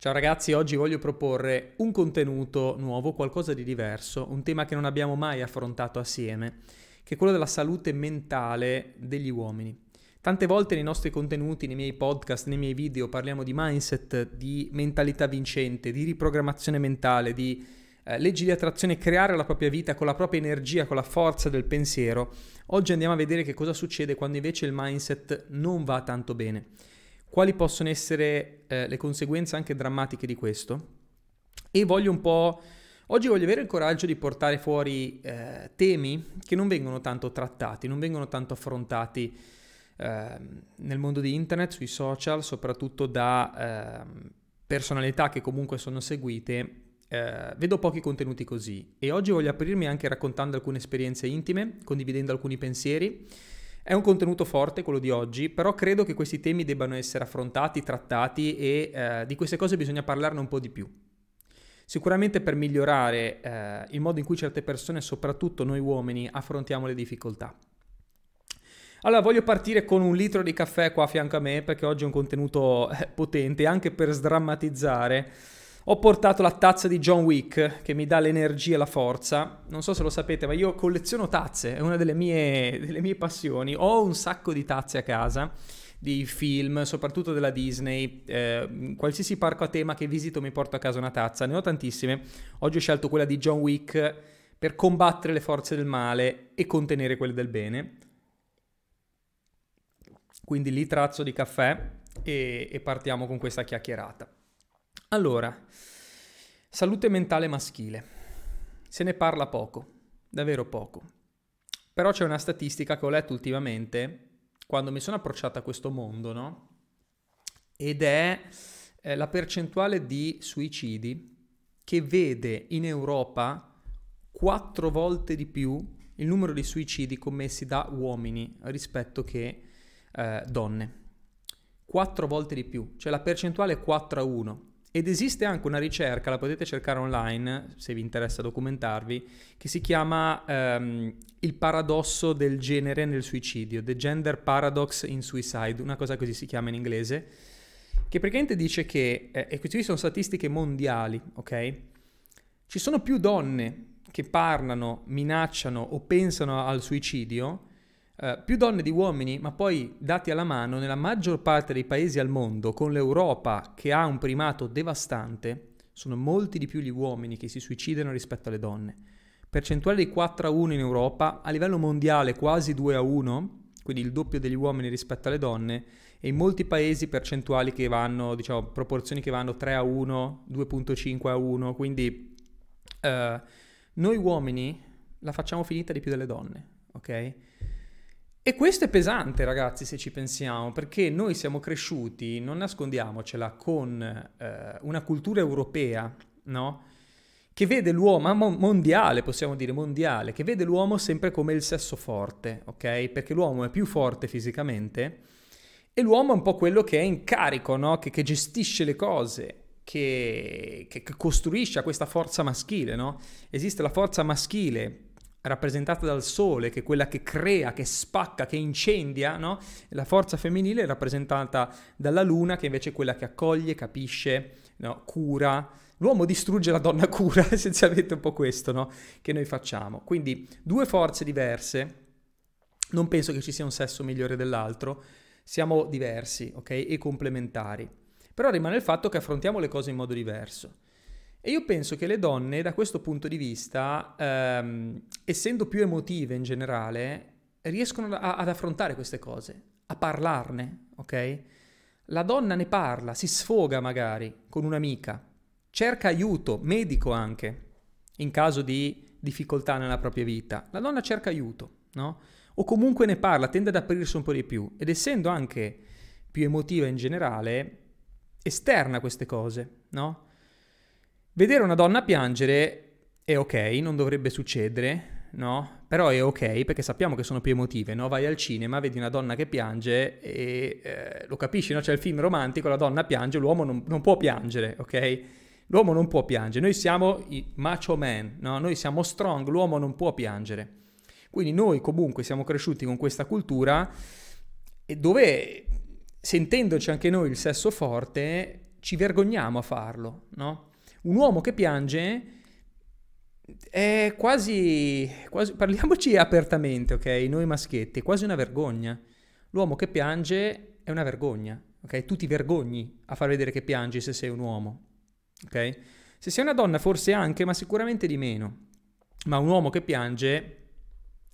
Ciao ragazzi, oggi voglio proporre un contenuto nuovo, qualcosa di diverso, un tema che non abbiamo mai affrontato assieme, che è quello della salute mentale degli uomini. Tante volte nei nostri contenuti, nei miei podcast, nei miei video parliamo di mindset, di mentalità vincente, di riprogrammazione mentale, di eh, leggi di attrazione, creare la propria vita con la propria energia, con la forza del pensiero. Oggi andiamo a vedere che cosa succede quando invece il mindset non va tanto bene quali possono essere eh, le conseguenze anche drammatiche di questo e voglio un po'... Oggi voglio avere il coraggio di portare fuori eh, temi che non vengono tanto trattati, non vengono tanto affrontati eh, nel mondo di internet, sui social, soprattutto da ehm, personalità che comunque sono seguite. Eh, vedo pochi contenuti così e oggi voglio aprirmi anche raccontando alcune esperienze intime, condividendo alcuni pensieri è un contenuto forte quello di oggi, però credo che questi temi debbano essere affrontati, trattati e eh, di queste cose bisogna parlarne un po' di più. Sicuramente per migliorare eh, il modo in cui certe persone, soprattutto noi uomini, affrontiamo le difficoltà. Allora, voglio partire con un litro di caffè qua a fianco a me perché oggi è un contenuto eh, potente, anche per sdrammatizzare ho portato la tazza di John Wick che mi dà l'energia e la forza. Non so se lo sapete, ma io colleziono tazze, è una delle mie, delle mie passioni. Ho un sacco di tazze a casa di film, soprattutto della Disney. Eh, qualsiasi parco a tema che visito mi porto a casa una tazza, ne ho tantissime. Oggi ho scelto quella di John Wick per combattere le forze del male e contenere quelle del bene. Quindi lì trazzo di caffè e, e partiamo con questa chiacchierata. Allora, salute mentale maschile. Se ne parla poco, davvero poco. Però c'è una statistica che ho letto ultimamente quando mi sono approcciato a questo mondo, no? Ed è eh, la percentuale di suicidi che vede in Europa quattro volte di più il numero di suicidi commessi da uomini rispetto che eh, donne. Quattro volte di più, cioè la percentuale è 4 a 1. Ed esiste anche una ricerca, la potete cercare online se vi interessa documentarvi, che si chiama um, il paradosso del genere nel suicidio, The Gender Paradox in Suicide, una cosa così si chiama in inglese, che praticamente dice che, eh, e queste sono statistiche mondiali, ok? Ci sono più donne che parlano, minacciano o pensano al suicidio Uh, più donne di uomini, ma poi dati alla mano, nella maggior parte dei paesi al mondo, con l'Europa che ha un primato devastante, sono molti di più gli uomini che si suicidano rispetto alle donne. Percentuale di 4 a 1 in Europa, a livello mondiale quasi 2 a 1, quindi il doppio degli uomini rispetto alle donne, e in molti paesi percentuali che vanno, diciamo, proporzioni che vanno 3 a 1, 2.5 a 1, quindi uh, noi uomini la facciamo finita di più delle donne, ok? E questo è pesante, ragazzi, se ci pensiamo, perché noi siamo cresciuti, non nascondiamocela, con eh, una cultura europea, no? Che vede l'uomo, mondiale, possiamo dire mondiale, che vede l'uomo sempre come il sesso forte, ok? Perché l'uomo è più forte fisicamente e l'uomo è un po' quello che è in carico, no? Che, che gestisce le cose, che, che, che costruisce questa forza maschile, no? Esiste la forza maschile rappresentata dal sole, che è quella che crea, che spacca, che incendia, no? La forza femminile è rappresentata dalla luna, che invece è quella che accoglie, capisce, no? cura. L'uomo distrugge, la donna cura, essenzialmente un po' questo, no? Che noi facciamo. Quindi due forze diverse, non penso che ci sia un sesso migliore dell'altro, siamo diversi, ok? E complementari. Però rimane il fatto che affrontiamo le cose in modo diverso. E io penso che le donne, da questo punto di vista, ehm, essendo più emotive in generale, riescono a, ad affrontare queste cose, a parlarne, ok? La donna ne parla, si sfoga magari con un'amica, cerca aiuto, medico anche, in caso di difficoltà nella propria vita. La donna cerca aiuto, no? O comunque ne parla, tende ad aprirsi un po' di più. Ed essendo anche più emotiva in generale, esterna queste cose, no? Vedere una donna piangere è ok, non dovrebbe succedere, no? Però è ok perché sappiamo che sono più emotive, no? Vai al cinema, vedi una donna che piange e eh, lo capisci, no? C'è il film romantico, la donna piange, l'uomo non, non, può piangere, ok? L'uomo non può piangere, noi siamo i macho man, no? Noi siamo strong, l'uomo non può piangere. Quindi noi comunque siamo cresciuti con questa cultura dove sentendoci anche noi il sesso forte ci vergogniamo a farlo, no? Un uomo che piange è quasi, quasi, parliamoci apertamente, ok? Noi maschietti, è quasi una vergogna. L'uomo che piange è una vergogna, ok? Tu ti vergogni a far vedere che piangi se sei un uomo, ok? Se sei una donna forse anche, ma sicuramente di meno. Ma un uomo che piange,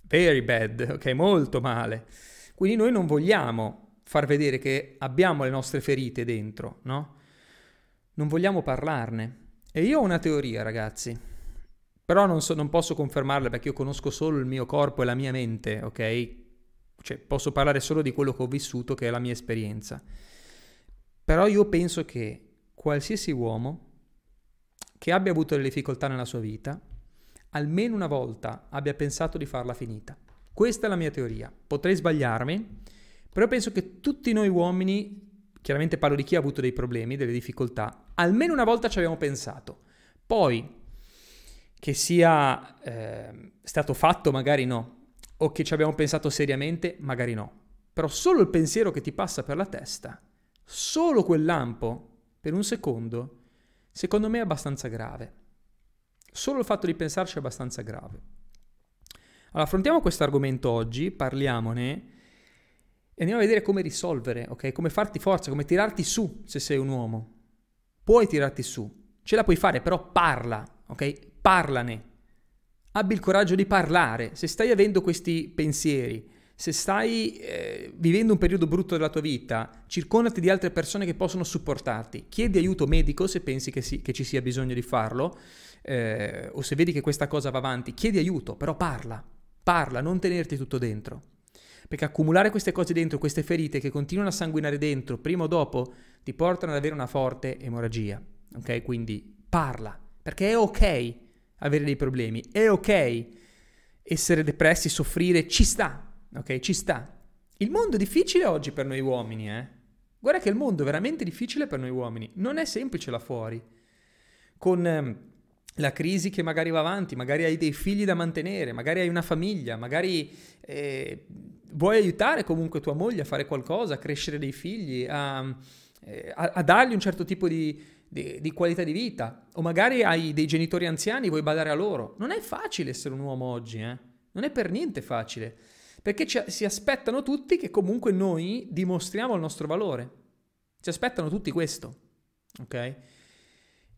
very bad, ok? Molto male. Quindi noi non vogliamo far vedere che abbiamo le nostre ferite dentro, no? Non vogliamo parlarne. E io ho una teoria, ragazzi. Però non, so, non posso confermarla perché io conosco solo il mio corpo e la mia mente, ok? Cioè, posso parlare solo di quello che ho vissuto, che è la mia esperienza. Però io penso che qualsiasi uomo che abbia avuto delle difficoltà nella sua vita, almeno una volta abbia pensato di farla finita. Questa è la mia teoria. Potrei sbagliarmi, però penso che tutti noi uomini, chiaramente parlo di chi ha avuto dei problemi, delle difficoltà, almeno una volta ci abbiamo pensato. Poi, che sia eh, stato fatto, magari no, o che ci abbiamo pensato seriamente, magari no. Però solo il pensiero che ti passa per la testa, solo quel lampo, per un secondo, secondo me è abbastanza grave. Solo il fatto di pensarci è abbastanza grave. Allora, affrontiamo questo argomento oggi, parliamone e andiamo a vedere come risolvere, ok? Come farti forza, come tirarti su se sei un uomo. Puoi tirarti su, ce la puoi fare, però parla, ok? Parlane. Abbi il coraggio di parlare. Se stai avendo questi pensieri, se stai eh, vivendo un periodo brutto della tua vita, circondati di altre persone che possono supportarti. Chiedi aiuto medico se pensi che, si, che ci sia bisogno di farlo, eh, o se vedi che questa cosa va avanti. Chiedi aiuto, però parla. Parla, non tenerti tutto dentro. Perché accumulare queste cose dentro, queste ferite che continuano a sanguinare dentro, prima o dopo, ti portano ad avere una forte emorragia. Ok? Quindi parla. Perché è ok avere dei problemi, è ok essere depressi, soffrire, ci sta ok? Ci sta. Il mondo è difficile oggi per noi uomini, eh? Guarda che il mondo è veramente difficile per noi uomini. Non è semplice là fuori. Con eh, la crisi che magari va avanti, magari hai dei figli da mantenere, magari hai una famiglia, magari eh, vuoi aiutare comunque tua moglie a fare qualcosa, a crescere dei figli, a, eh, a, a dargli un certo tipo di, di, di, qualità di vita. O magari hai dei genitori anziani, vuoi badare a loro. Non è facile essere un uomo oggi, eh? Non è per niente facile perché ci, si aspettano tutti che comunque noi dimostriamo il nostro valore. Si aspettano tutti questo, ok?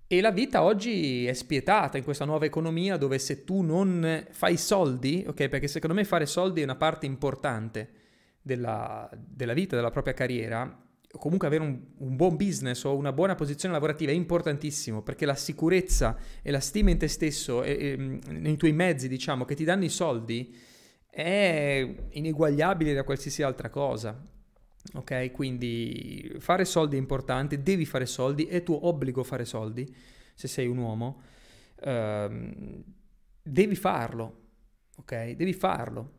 E la vita oggi è spietata in questa nuova economia dove se tu non fai soldi, ok? Perché secondo me fare soldi è una parte importante della, della vita, della propria carriera, comunque avere un, un, buon business o una buona posizione lavorativa è importantissimo perché la sicurezza e la stima in te stesso e, e nei tuoi mezzi, diciamo, che ti danno i soldi, è ineguagliabile da qualsiasi altra cosa. Ok? Quindi fare soldi è importante, devi fare soldi, è tuo obbligo fare soldi se sei un uomo. Uh, devi farlo, ok? Devi farlo.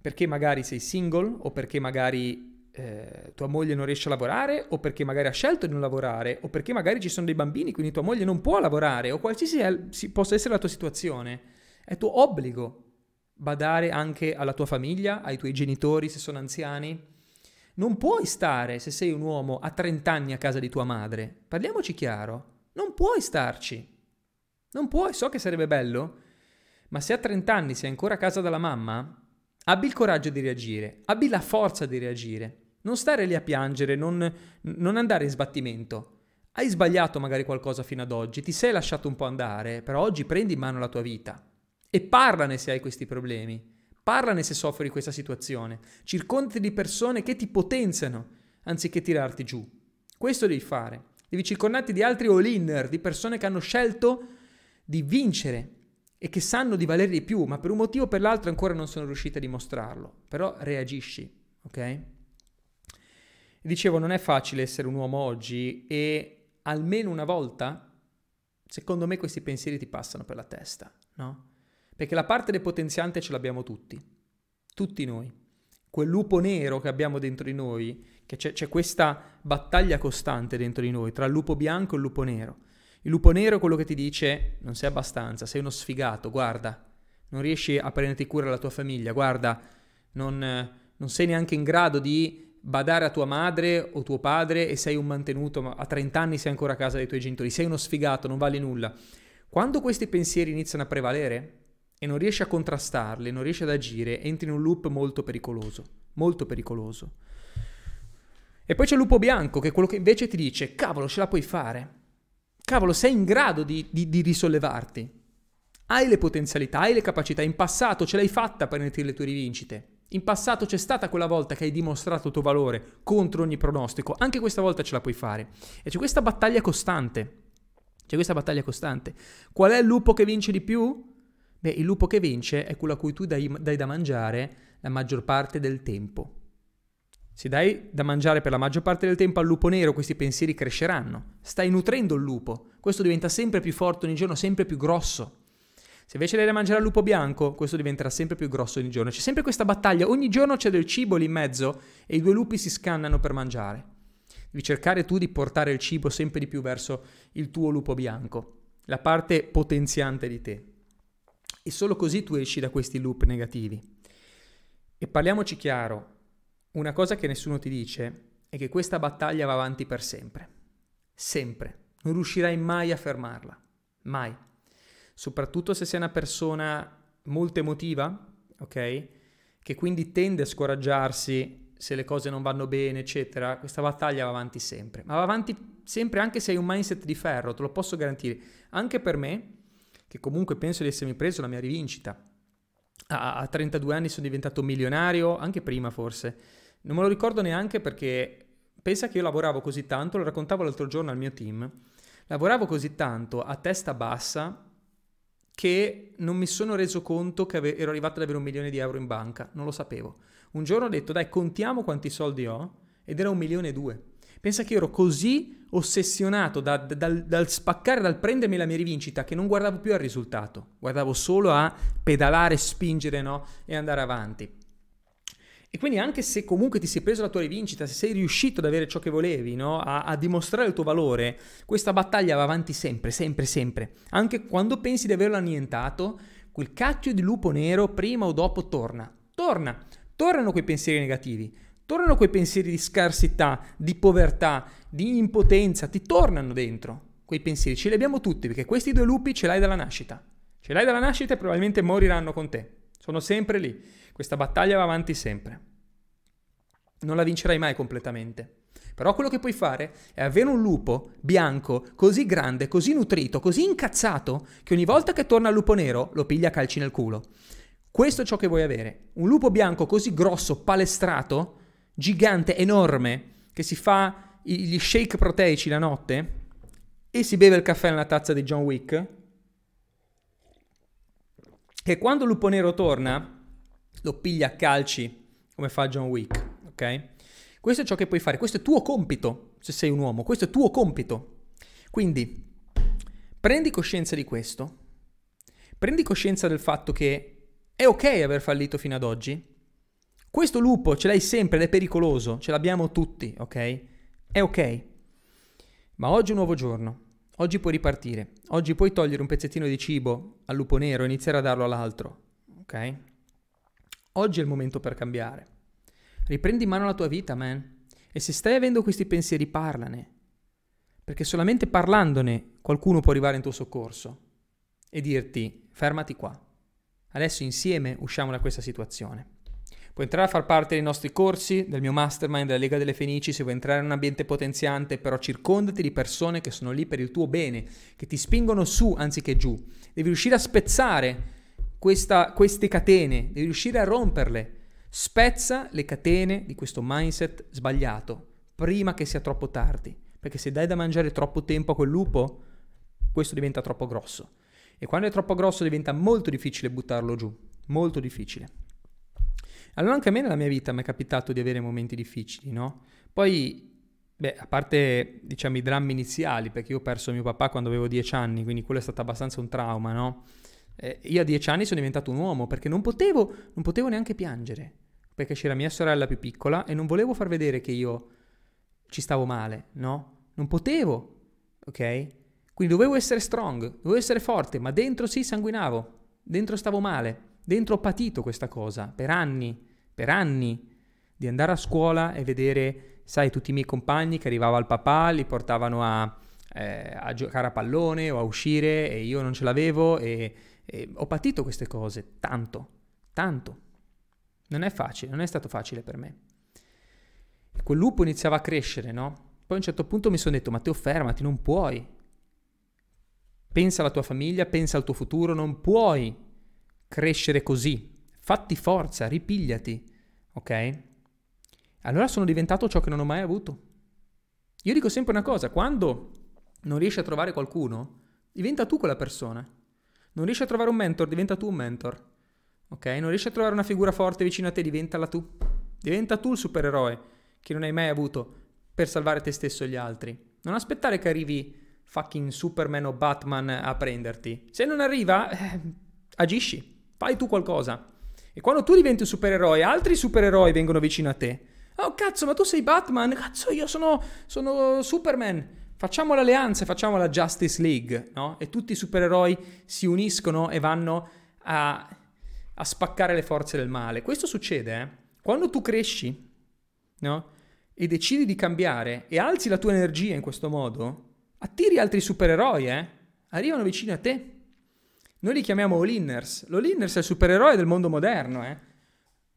Perché magari sei single o perché magari eh, tua moglie non riesce a lavorare o perché magari ha scelto di non lavorare o perché magari ci sono dei bambini quindi tua moglie non può lavorare o qualsiasi è, possa essere la tua situazione. È tuo obbligo badare anche alla tua famiglia, ai tuoi genitori se sono anziani. Non puoi stare, se sei un uomo, a 30 anni a casa di tua madre. Parliamoci chiaro. Non puoi starci. Non puoi, so che sarebbe bello, ma se a 30 anni sei ancora a casa dalla mamma, abbi il coraggio di reagire, abbi la forza di reagire. Non stare lì a piangere, non, non andare in sbattimento. Hai sbagliato magari qualcosa fino ad oggi, ti sei lasciato un po' andare, però oggi prendi in mano la tua vita. E parlane se hai questi problemi. Parlane se soffri questa situazione. Circondati di persone che ti potenziano anziché tirarti giù. Questo devi fare. Devi circondarti di altri all-inner, di persone che hanno scelto di vincere e che sanno di valere di più, ma per un motivo o per l'altro ancora non sono riusciti a dimostrarlo. Però reagisci, ok? Dicevo, non è facile essere un uomo oggi e almeno una volta, secondo me, questi pensieri ti passano per la testa, no? Perché la parte depotenziante ce l'abbiamo tutti, tutti noi. Quel lupo nero che abbiamo dentro di noi, che c'è, c'è questa battaglia costante dentro di noi tra il lupo bianco e il lupo nero. Il lupo nero è quello che ti dice non sei abbastanza, sei uno sfigato, guarda, non riesci a prenderti cura della tua famiglia, guarda, non, non sei neanche in grado di badare a tua madre o tuo padre e sei un mantenuto, ma a 30 anni sei ancora a casa dei tuoi genitori, sei uno sfigato, non vali nulla. Quando questi pensieri iniziano a prevalere e non riesci a contrastarli, non riesci ad agire, entri in un loop molto pericoloso, molto pericoloso. E poi c'è il lupo bianco, che è quello che invece ti dice, cavolo, ce la puoi fare. Cavolo, sei in grado di, di, di risollevarti. Hai le potenzialità, hai le capacità, in passato ce l'hai fatta per prenderti le tue rivincite. In passato c'è stata quella volta che hai dimostrato il tuo valore contro ogni pronostico, anche questa volta ce la puoi fare. E c'è questa battaglia costante. C'è questa battaglia costante. Qual è il lupo che vince di più? Beh, il lupo che vince è quello a cui tu dai, dai da mangiare la maggior parte del tempo. Se dai da mangiare per la maggior parte del tempo al lupo nero, questi pensieri cresceranno. Stai nutrendo il lupo. Questo diventa sempre più forte ogni giorno, sempre più grosso. Se invece dai da mangiare al lupo bianco, questo diventerà sempre più grosso ogni giorno. C'è sempre questa battaglia, ogni giorno c'è del cibo lì in mezzo e i due lupi si scannano per mangiare. Devi cercare tu di portare il cibo sempre di più verso il tuo lupo bianco, la parte potenziante di te. E solo così tu esci da questi loop negativi. E parliamoci chiaro, una cosa che nessuno ti dice è che questa battaglia va avanti per sempre. Sempre. Non riuscirai mai a fermarla. Mai soprattutto se sei una persona molto emotiva, ok? Che quindi tende a scoraggiarsi se le cose non vanno bene, eccetera, questa battaglia va avanti sempre. Ma va avanti sempre anche se hai un mindset di ferro, te lo posso garantire. Anche per me, che comunque penso di essermi preso la mia rivincita. A, a 32 anni sono diventato milionario, anche prima forse. Non me lo ricordo neanche perché pensa che io lavoravo così tanto, lo raccontavo l'altro giorno al mio team, lavoravo così tanto a testa bassa che non mi sono reso conto che ave- ero arrivato ad avere un milione di euro in banca, non lo sapevo. Un giorno ho detto, dai, contiamo quanti soldi ho, ed era un milione e due. Pensa che ero così ossessionato da, da, dal, dal, spaccare, dal prendermi la mia rivincita, che non guardavo più al risultato, guardavo solo a pedalare, spingere no? e andare avanti. E quindi anche se comunque ti sei preso la tua rivincita, se sei riuscito ad avere ciò che volevi, no? a, a, dimostrare il tuo valore, questa battaglia va avanti sempre, sempre, sempre. Anche quando pensi di averlo annientato, quel cacchio di lupo nero prima o dopo torna. Torna. Tornano quei pensieri negativi. Tornano quei pensieri di scarsità, di povertà, di impotenza. Ti tornano dentro quei pensieri. Ce li abbiamo tutti perché questi due lupi ce l'hai dalla nascita. Ce l'hai dalla nascita e probabilmente moriranno con te. Sono sempre lì. Questa battaglia va avanti sempre. Non la vincerai mai completamente. Però quello che puoi fare è avere un lupo bianco così grande, così nutrito, così incazzato, che ogni volta che torna il lupo nero lo piglia a calci nel culo. Questo è ciò che vuoi avere. Un lupo bianco così grosso, palestrato, gigante, enorme, che si fa gli shake proteici la notte e si beve il caffè nella tazza di John Wick, che quando il lupo nero torna lo piglia a calci come fa John Wick, ok? Questo è ciò che puoi fare, questo è tuo compito se sei un uomo, questo è tuo compito. Quindi prendi coscienza di questo, prendi coscienza del fatto che è ok aver fallito fino ad oggi. Questo lupo ce l'hai sempre ed è pericoloso, ce l'abbiamo tutti, ok? È ok. Ma oggi è un nuovo giorno. Oggi puoi ripartire. Oggi puoi togliere un pezzettino di cibo al lupo nero e iniziare a darlo all'altro. Ok? Oggi è il momento per cambiare. Riprendi in mano la tua vita, man. E se stai avendo questi pensieri, parlane. Perché solamente parlandone qualcuno può arrivare in tuo soccorso e dirti fermati qua. Adesso insieme usciamo da questa situazione. Puoi entrare a far parte dei nostri corsi, del mio mastermind, della Lega delle Fenici, se vuoi entrare in un ambiente potenziante, però circondati di persone che sono lì per il tuo bene, che ti spingono su anziché giù. Devi riuscire a spezzare questa, queste catene, devi riuscire a romperle. Spezza le catene di questo mindset sbagliato prima che sia troppo tardi, perché se dai da mangiare troppo tempo a quel lupo, questo diventa troppo grosso. E quando è troppo grosso diventa molto difficile buttarlo giù, molto difficile. Allora anche a me nella mia vita mi è capitato di avere momenti difficili, no? Poi, beh, a parte diciamo i drammi iniziali, perché io ho perso mio papà quando avevo dieci anni, quindi quello è stato abbastanza un trauma, no? Eh, io a dieci anni sono diventato un uomo perché non potevo, non potevo neanche piangere, perché c'era mia sorella più piccola e non volevo far vedere che io ci stavo male, no? Non potevo, ok? Quindi dovevo essere strong, dovevo essere forte, ma dentro sì sanguinavo, dentro stavo male, dentro ho patito questa cosa per anni, per anni. di andare a scuola e vedere, sai, tutti i miei compagni che arrivava al papà, li portavano a, eh, a giocare a pallone o a uscire e io non ce l'avevo e, e ho patito queste cose tanto, tanto. Non è facile, non è stato facile per me. E quel lupo iniziava a crescere, no? Poi a un certo punto mi sono detto, Matteo fermati, non puoi. Pensa alla tua famiglia, pensa al tuo futuro, non puoi crescere così. Fatti forza, ripigliati, ok? Allora sono diventato ciò che non ho mai avuto. Io dico sempre una cosa, quando non riesci a trovare qualcuno, diventa tu quella persona. Non riesci a trovare un mentor, diventa tu un mentor. Ok? Non riesci a trovare una figura forte vicino a te, diventala tu. Diventa tu il supereroe che non hai mai avuto per salvare te stesso e gli altri. Non aspettare che arrivi fucking Superman o Batman a prenderti. Se non arriva, eh, agisci, fai tu qualcosa. E quando tu diventi un supereroe, altri supereroi vengono vicino a te. Oh cazzo, ma tu sei Batman? Cazzo, io sono, sono Superman. Facciamo l'alleanza, facciamo la Justice League, no? E tutti i supereroi si uniscono e vanno a, a spaccare le forze del male. Questo succede, eh? Quando tu cresci, no? E decidi di cambiare e alzi la tua energia in questo modo, attiri altri supereroi, eh? Arrivano vicino a te. Noi li chiamiamo all-inners. L'all-inners è il supereroe del mondo moderno, eh?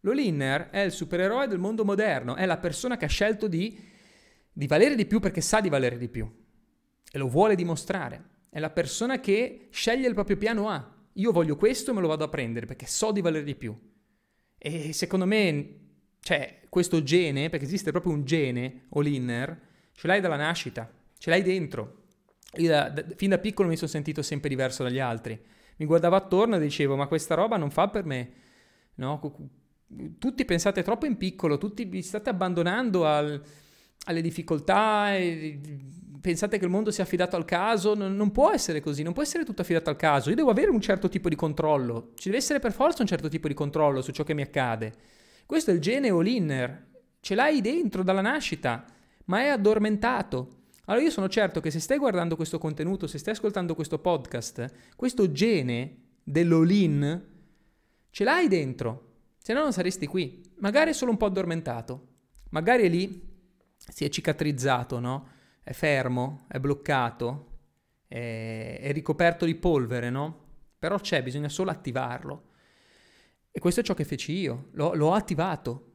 L'all-inner è il supereroe del mondo moderno, è la persona che ha scelto di, di valere di più perché sa di valere di più e lo vuole dimostrare. È la persona che sceglie il proprio piano A. Io voglio questo e me lo vado a prendere perché so di valere di più. E secondo me, cioè, questo gene, perché esiste proprio un gene, all-inner, ce l'hai dalla nascita, ce l'hai dentro. Io da, da, fin da piccolo mi sono sentito sempre diverso dagli altri. Mi guardavo attorno e dicevo, ma questa roba non fa per me. No? Tutti pensate troppo in piccolo, tutti vi state abbandonando al, alle difficoltà, e pensate che il mondo sia affidato al caso, non, non, può essere così, non può essere tutto affidato al caso. Io devo avere un certo tipo di controllo, ci deve essere per forza un certo tipo di controllo su ciò che mi accade. Questo è il gene all-inner, ce l'hai dentro dalla nascita, ma è addormentato. Allora io sono certo che se stai guardando questo contenuto, se stai ascoltando questo podcast, questo gene dell'all-in ce l'hai dentro, se no non saresti qui. Magari è solo un po' addormentato, magari è lì, si è cicatrizzato, no? È fermo, è bloccato, è, è ricoperto di polvere, no? Però c'è, bisogna solo attivarlo. E questo è ciò che feci io, l'ho, l'ho attivato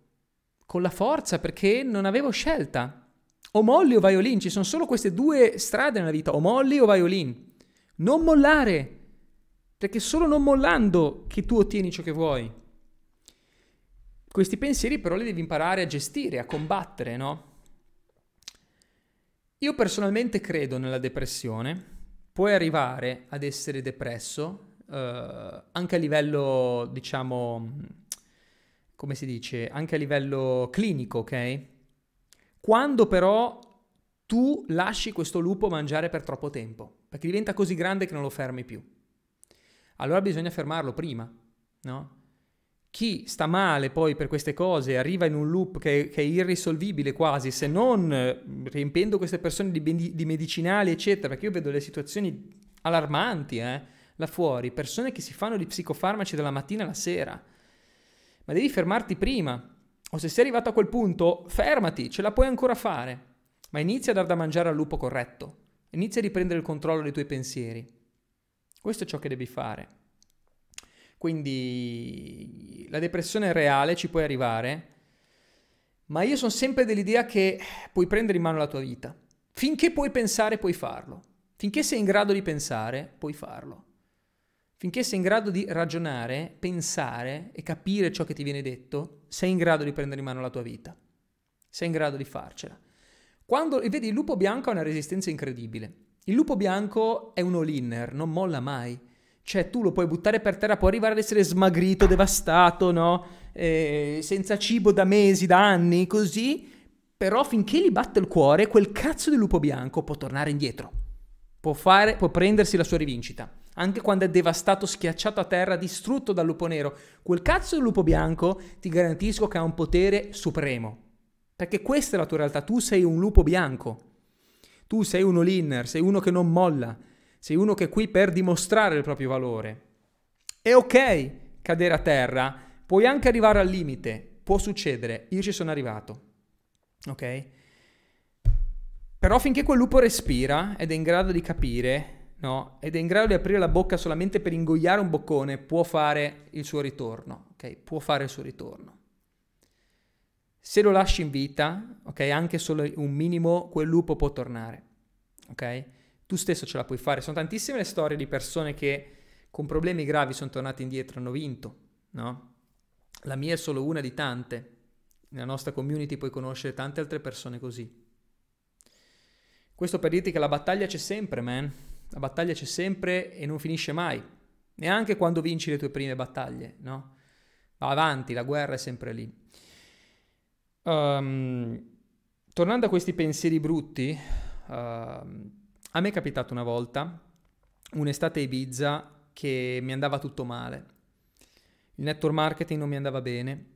con la forza perché non avevo scelta. O molli o vai all in, ci sono solo queste due strade nella vita, o molli o vai all in. Non mollare, perché solo non mollando che tu ottieni ciò che vuoi. Questi pensieri però li devi imparare a gestire, a combattere, no? Io personalmente credo nella depressione. Puoi arrivare ad essere depresso uh, anche a livello, diciamo, come si dice, anche a livello clinico, ok? Quando però tu lasci questo lupo mangiare per troppo tempo, perché diventa così grande che non lo fermi più. Allora bisogna fermarlo prima, no? Chi sta male poi per queste cose arriva in un loop che, che è irrisolvibile quasi, se non eh, riempiendo queste persone di, di medicinali, eccetera, perché io vedo le situazioni allarmanti, eh? là fuori, persone che si fanno di psicofarmaci dalla mattina alla sera. Ma devi fermarti prima. O se sei arrivato a quel punto, fermati, ce la puoi ancora fare. Ma inizia a dar da mangiare al lupo corretto. Inizia a riprendere il controllo dei tuoi pensieri. Questo è ciò che devi fare. Quindi la depressione è reale, ci puoi arrivare, ma io sono sempre dell'idea che puoi prendere in mano la tua vita. Finché puoi pensare, puoi farlo. Finché sei in grado di pensare, puoi farlo. Finché sei in grado di ragionare, pensare e capire ciò che ti viene detto, sei in grado di prendere in mano la tua vita. Sei in grado di farcela. Quando, vedi, il lupo bianco ha una resistenza incredibile. Il lupo bianco è un all-inner, non molla mai. Cioè, tu lo puoi buttare per terra, può arrivare ad essere smagrito, devastato, no? Eh, senza cibo da mesi, da anni, così. Però finché gli batte il cuore, quel cazzo di lupo bianco può tornare indietro. Può, fare, può prendersi la sua rivincita anche quando è devastato, schiacciato a terra, distrutto dal lupo nero. Quel cazzo di lupo bianco ti garantisco che ha un potere supremo. Perché questa è la tua realtà, tu sei un lupo bianco. Tu sei uno linner, sei uno che non molla, sei uno che è qui per dimostrare il proprio valore. È ok cadere a terra, puoi anche arrivare al limite, può succedere, io ci sono arrivato, ok? Però finché quel lupo respira ed è in grado di capire, no? Ed è in grado di aprire la bocca solamente per ingoiare un boccone, può fare il suo ritorno, ok? Può fare il suo ritorno. Se lo lasci in vita, ok, anche solo un minimo, quel lupo può tornare, ok? Tu stesso ce la puoi fare. Sono tantissime le storie di persone che con problemi gravi sono tornati indietro, hanno vinto, no? La mia è solo una di tante. Nella nostra community puoi conoscere tante altre persone così. Questo per dirti che la battaglia c'è sempre, man. La battaglia c'è sempre e non finisce mai. Neanche quando vinci le tue prime battaglie, no? Va avanti, la guerra è sempre lì. Um, tornando a questi pensieri brutti, uh, a me è capitato una volta, un'estate Ibiza, che mi andava tutto male. Il network marketing non mi andava bene,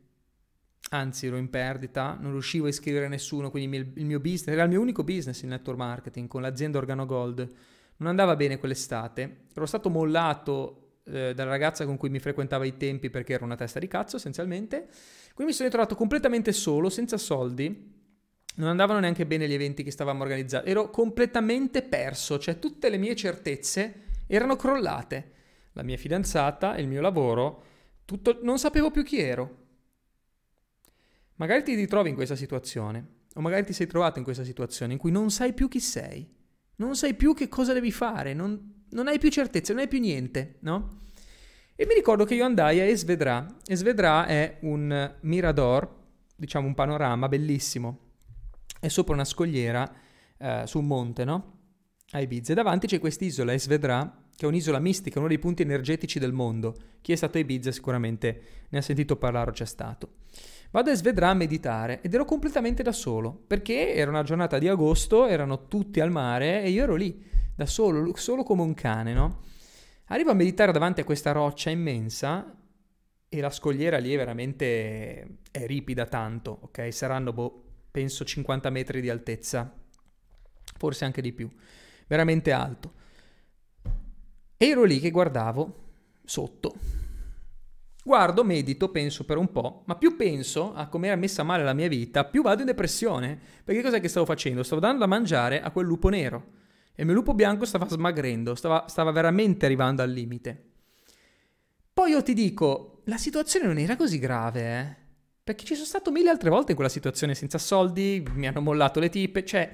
anzi ero in perdita, non riuscivo a iscrivere nessuno, quindi il mio business, era il mio unico business il network marketing con l'azienda Organo Gold, non andava bene quell'estate, ero stato mollato eh, dalla ragazza con cui mi frequentava i tempi perché ero una testa di cazzo essenzialmente, quindi mi sono ritrovato completamente solo, senza soldi, non andavano neanche bene gli eventi che stavamo organizzando, ero completamente perso, cioè tutte le mie certezze erano crollate, la mia fidanzata, il mio lavoro, tutto, non sapevo più chi ero. Magari ti ritrovi in questa situazione, o magari ti sei trovato in questa situazione in cui non sai più chi sei, non sai più che cosa devi fare, non, non hai più certezze, non hai più niente, no? E mi ricordo che io andai a Esvedra. Esvedra è un mirador, diciamo un panorama bellissimo. È sopra una scogliera eh, su un monte, no? A Ibiza. E davanti c'è quest'isola, Esvedra, che è un'isola mistica, uno dei punti energetici del mondo. Chi è stato a Ibiza sicuramente ne ha sentito parlare o c'è stato. Vado a Svedra a meditare ed ero completamente da solo, perché era una giornata di agosto, erano tutti al mare e io ero lì, da solo, solo come un cane, no? Arrivo a meditare davanti a questa roccia immensa e la scogliera lì è veramente è ripida tanto, ok? Saranno, boh, penso 50 metri di altezza, forse anche di più, veramente alto. E ero lì che guardavo sotto. Guardo, medito, penso per un po', ma più penso a come era messa male la mia vita, più vado in depressione. Perché cos'è che stavo facendo? Stavo dando da mangiare a quel lupo nero. E il mio lupo bianco stava smagrendo, stava, stava veramente arrivando al limite. Poi io ti dico, la situazione non era così grave, eh? Perché ci sono stato mille altre volte in quella situazione senza soldi, mi hanno mollato le tipe, cioè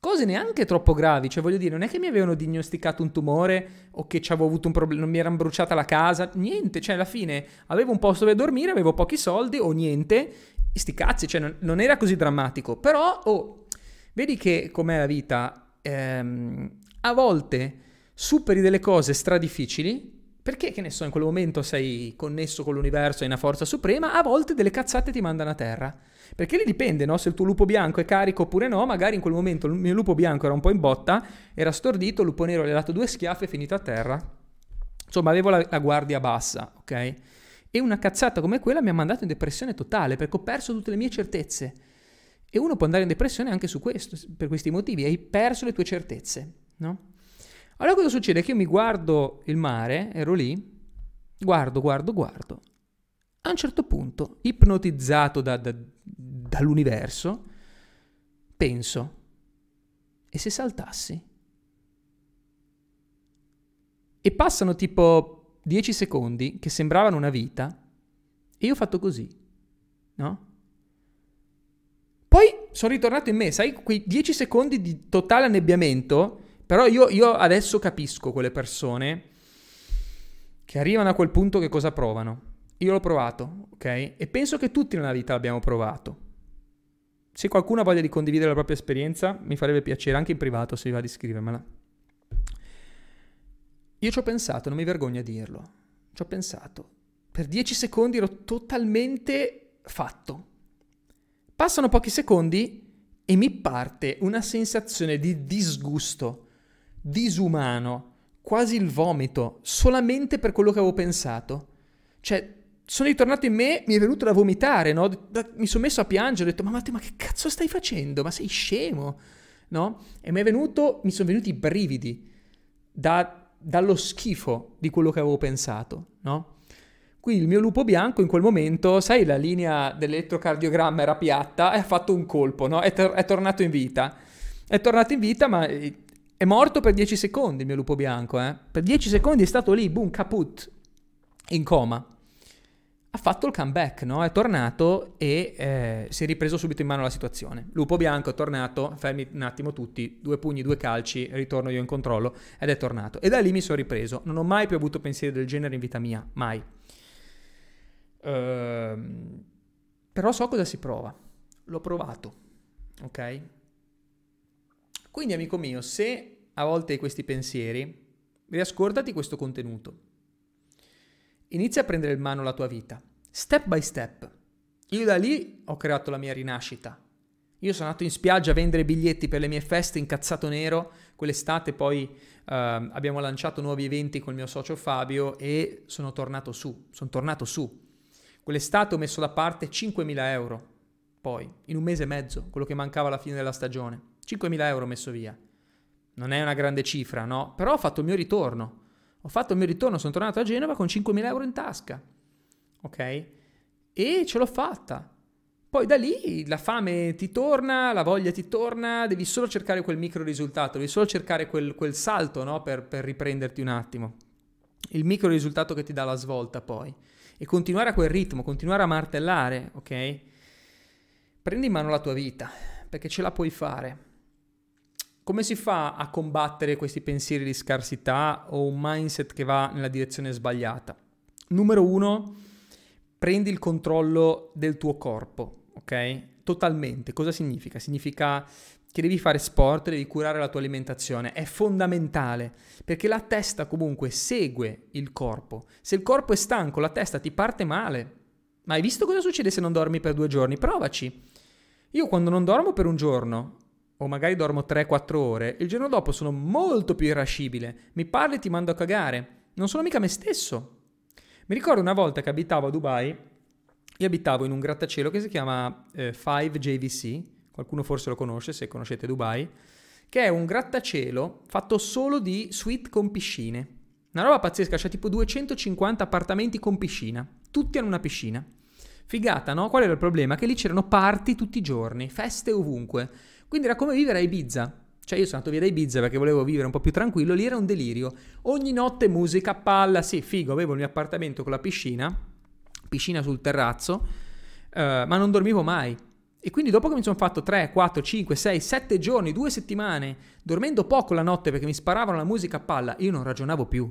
Cose neanche troppo gravi, cioè voglio dire, non è che mi avevano diagnosticato un tumore o che avevo avuto un problema, non mi erano bruciata la casa, niente, cioè alla fine avevo un posto dove dormire, avevo pochi soldi o niente, sti cazzi, cioè non, non era così drammatico, però, oh, vedi che com'è la vita, ehm, a volte superi delle cose stradifficili, perché che ne so, in quel momento sei connesso con l'universo, hai una forza suprema, a volte delle cazzate ti mandano a terra. Perché lì dipende, no? Se il tuo lupo bianco è carico oppure no, magari in quel momento il mio lupo bianco era un po' in botta, era stordito, il lupo nero gli ha dato due schiaffi e è finito a terra. Insomma, avevo la, la guardia bassa, ok? E una cazzata come quella mi ha mandato in depressione totale perché ho perso tutte le mie certezze. E uno può andare in depressione anche su questo, per questi motivi, hai perso le tue certezze, no? Allora cosa succede? Che io mi guardo il mare, ero lì, guardo, guardo, guardo. A un certo punto, ipnotizzato da, da, dall'universo, penso, e se saltassi? E passano tipo 10 secondi che sembravano una vita e io ho fatto così, no? Poi sono ritornato in me, sai, quei 10 secondi di totale annebbiamento, però io, io adesso capisco quelle persone che arrivano a quel punto che cosa provano. Io l'ho provato, ok? E penso che tutti nella vita l'abbiamo provato. Se qualcuno ha voglia di condividere la propria esperienza, mi farebbe piacere, anche in privato, se vi va di scrivermela. Io ci ho pensato, non mi vergogno a dirlo. Ci ho pensato. Per dieci secondi ero totalmente fatto. Passano pochi secondi e mi parte una sensazione di disgusto, disumano, quasi il vomito, solamente per quello che avevo pensato. Cioè, sono ritornato in me, mi è venuto da vomitare, no? Mi sono messo a piangere, ho detto, ma Matteo, ma che cazzo stai facendo? Ma sei scemo, no? E mi è venuto, mi sono venuti i brividi da, dallo schifo di quello che avevo pensato, no? Quindi il mio lupo bianco in quel momento, sai, la linea dell'elettrocardiogramma era piatta e ha fatto un colpo, no? È, tor- è tornato in vita. È tornato in vita, ma è morto per 10 secondi il mio lupo bianco, eh? Per 10 secondi è stato lì, boom, caput, in coma. Ha fatto il comeback, no? È tornato e eh, si è ripreso subito in mano la situazione. Lupo bianco è tornato, fermi un attimo tutti, due pugni, due calci, ritorno io in controllo ed è tornato. E da lì mi sono ripreso. Non ho mai più avuto pensieri del genere in vita mia, mai. Ehm, però so cosa si prova. L'ho provato, ok? Quindi, amico mio, se a volte hai questi pensieri, riascoltati questo contenuto. Inizia a prendere in mano la tua vita, step by step. Io da lì ho creato la mia rinascita. Io sono andato in spiaggia a vendere biglietti per le mie feste incazzato nero. Quell'estate poi uh, abbiamo lanciato nuovi eventi con il mio socio Fabio e sono tornato su. Sono tornato su. Quell'estate ho messo da parte 5.000 euro. Poi, in un mese e mezzo, quello che mancava alla fine della stagione. 5.000 euro messo via. Non è una grande cifra, no? Però ho fatto il mio ritorno. Ho fatto il mio ritorno, sono tornato a Genova con 5.000 euro in tasca. Ok? E ce l'ho fatta. Poi da lì la fame ti torna, la voglia ti torna, devi solo cercare quel micro risultato, devi solo cercare quel, quel salto no? per, per riprenderti un attimo. Il micro risultato che ti dà la svolta poi. E continuare a quel ritmo, continuare a martellare, ok? Prendi in mano la tua vita, perché ce la puoi fare. Come si fa a combattere questi pensieri di scarsità o un mindset che va nella direzione sbagliata? Numero uno, prendi il controllo del tuo corpo, ok? Totalmente. Cosa significa? Significa che devi fare sport, devi curare la tua alimentazione. È fondamentale perché la testa comunque segue il corpo. Se il corpo è stanco, la testa ti parte male. Ma hai visto cosa succede se non dormi per due giorni? Provaci. Io quando non dormo per un giorno o magari dormo 3-4 ore, il giorno dopo sono molto più irascibile. Mi parli e ti mando a cagare. Non sono mica me stesso. Mi ricordo una volta che abitavo a Dubai, io abitavo in un grattacielo che si chiama eh, 5JVC, qualcuno forse lo conosce se conoscete Dubai, che è un grattacielo fatto solo di suite con piscine. Una roba pazzesca, c'è tipo 250 appartamenti con piscina, tutti hanno una piscina. Figata, no? Qual era il problema? Che lì c'erano party tutti i giorni, feste ovunque. Quindi era come vivere a Ibiza. Cioè io sono andato via da Ibiza perché volevo vivere un po' più tranquillo, lì era un delirio. Ogni notte musica, palla, sì, figo, avevo il mio appartamento con la piscina, piscina sul terrazzo, uh, ma non dormivo mai. E quindi dopo che mi sono fatto 3, 4, 5, 6, 7 giorni, 2 settimane, dormendo poco la notte perché mi sparavano la musica a palla, io non ragionavo più.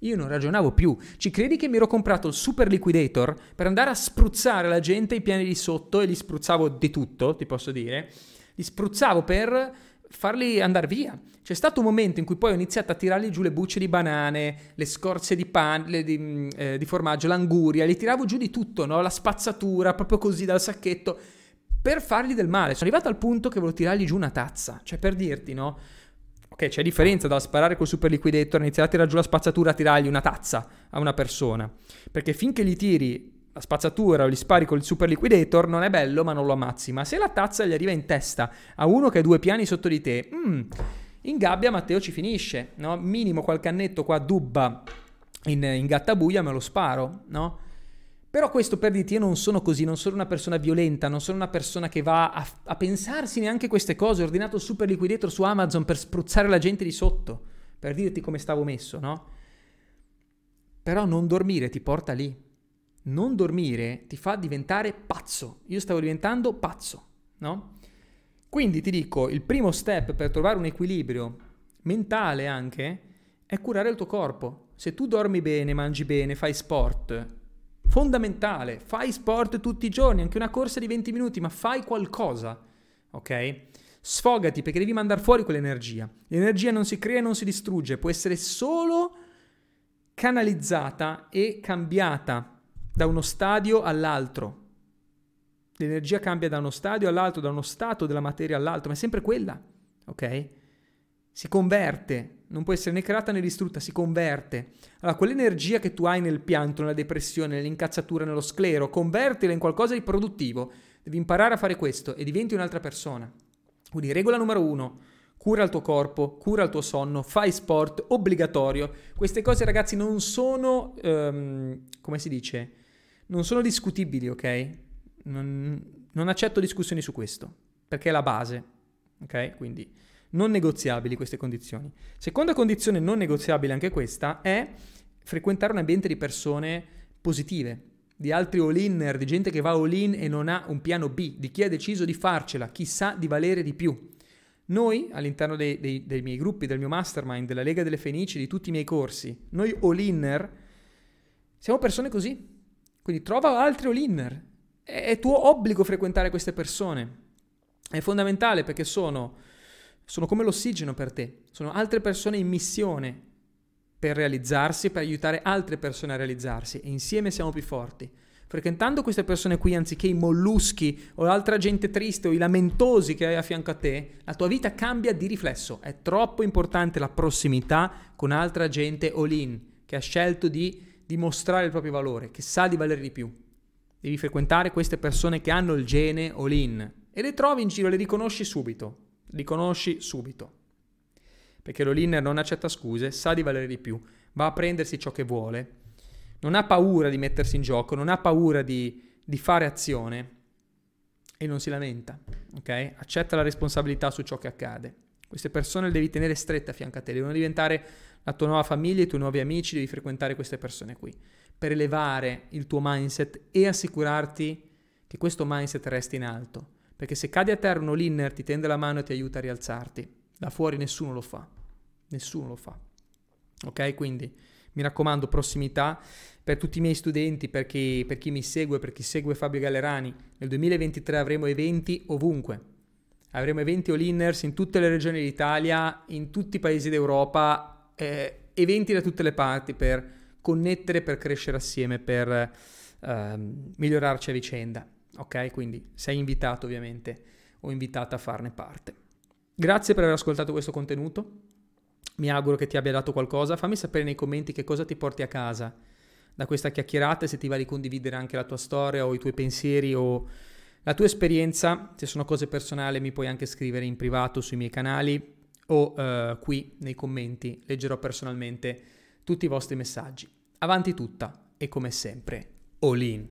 Io non ragionavo più. Ci credi che mi ero comprato il super liquidator per andare a spruzzare la gente i piani di sotto e li spruzzavo di tutto, ti posso dire? Li spruzzavo per farli andare via. C'è stato un momento in cui poi ho iniziato a tirargli giù le bucce di banane, le scorze di, pan, di, mm, eh, di formaggio, l'anguria, li tiravo giù di tutto, no? la spazzatura, proprio così dal sacchetto, per fargli del male. Sono arrivato al punto che volevo tirargli giù una tazza, cioè per dirti, no? Ok, c'è differenza dal sparare col super liquidator, iniziare a tirare giù la spazzatura, a tirargli una tazza a una persona. Perché finché gli tiri la spazzatura o gli spari col super liquidator non è bello ma non lo ammazzi, ma se la tazza gli arriva in testa a uno che ha due piani sotto di te, mm, in gabbia Matteo ci finisce, no? Minimo qualche annetto qua dubba in, in gattabuia me lo sparo, no? Però questo per dirti, io non sono così, non sono una persona violenta, non sono una persona che va a, a pensarsi neanche queste cose. Ho ordinato il super liquidator su Amazon per spruzzare la gente di sotto, per dirti come stavo messo, no? Però non dormire ti porta lì non dormire ti fa diventare pazzo. Io stavo diventando pazzo, no? Quindi ti dico, il primo step per trovare un equilibrio mentale anche è curare il tuo corpo. Se tu dormi bene, mangi bene, fai sport, fondamentale, fai sport tutti i giorni, anche una corsa di 20 minuti, ma fai qualcosa, ok? Sfogati perché devi mandare fuori quell'energia. L'energia non si crea e non si distrugge, può essere solo canalizzata e cambiata da uno stadio all'altro. L'energia cambia da uno stadio all'altro, da uno stato della materia all'altro, ma è sempre quella, ok? Si converte, non può essere né creata né distrutta, si converte. Allora, quell'energia che tu hai nel pianto, nella depressione, nell'incazzatura, nello sclero, convertila in qualcosa di produttivo. Devi imparare a fare questo e diventi un'altra persona. Quindi regola numero uno, cura il tuo corpo, cura il tuo sonno, fai sport, obbligatorio. Queste cose ragazzi non sono, um, come si dice, non sono discutibili, ok? Non, non accetto discussioni su questo, perché è la base, ok? Quindi non negoziabili queste condizioni. Seconda condizione non negoziabile anche questa è frequentare un ambiente di persone positive, di altri all-inner, di gente che va all-in e non ha un piano B, di chi ha deciso di farcela, chi sa di valere di più. Noi, all'interno dei, dei, dei miei gruppi, del mio mastermind, della Lega delle Fenici, di tutti i miei corsi, noi all-inner, siamo persone così. Quindi trova altri all-inner. È, tuo obbligo frequentare queste persone. È fondamentale perché sono, sono come l'ossigeno per te. Sono altre persone in missione per realizzarsi, per aiutare altre persone a realizzarsi. E insieme siamo più forti. Frequentando queste persone qui, anziché i molluschi o l'altra gente triste o i lamentosi che hai a fianco a te, la tua vita cambia di riflesso. È troppo importante la prossimità con altra gente all-in, che ha scelto di dimostrare il proprio valore, che sa di valere di più. Devi frequentare queste persone che hanno il gene all-in e le trovi in giro, le riconosci subito. Li conosci subito. Perché l'all-in non accetta scuse, sa di valere di più, va a prendersi ciò che vuole non ha paura di mettersi in gioco, non ha paura di, di fare azione e non si lamenta, ok? Accetta la responsabilità su ciò che accade. Queste persone le devi tenere strette a fianco a te, devono diventare la tua nuova famiglia, i tuoi nuovi amici, devi frequentare queste persone qui per elevare il tuo mindset e assicurarti che questo mindset resti in alto. Perché se cadi a terra uno linner ti tende la mano e ti aiuta a rialzarti. Da fuori nessuno lo fa. Nessuno lo fa. Ok? Quindi mi raccomando, prossimità per tutti i miei studenti, per chi, per chi mi segue, per chi segue Fabio Gallerani. Nel 2023 avremo eventi ovunque. Avremo eventi all-inners in tutte le regioni d'Italia, in tutti i paesi d'Europa, eh, eventi da tutte le parti per connettere, per crescere assieme, per eh, migliorarci a vicenda. Ok? Quindi sei invitato ovviamente o invitata a farne parte. Grazie per aver ascoltato questo contenuto. Mi auguro che ti abbia dato qualcosa. Fammi sapere nei commenti che cosa ti porti a casa da questa chiacchierata e se ti va di condividere anche la tua storia o i tuoi pensieri o la tua esperienza. Se sono cose personali mi puoi anche scrivere in privato sui miei canali o uh, qui nei commenti. Leggerò personalmente tutti i vostri messaggi. Avanti tutta e come sempre, all in.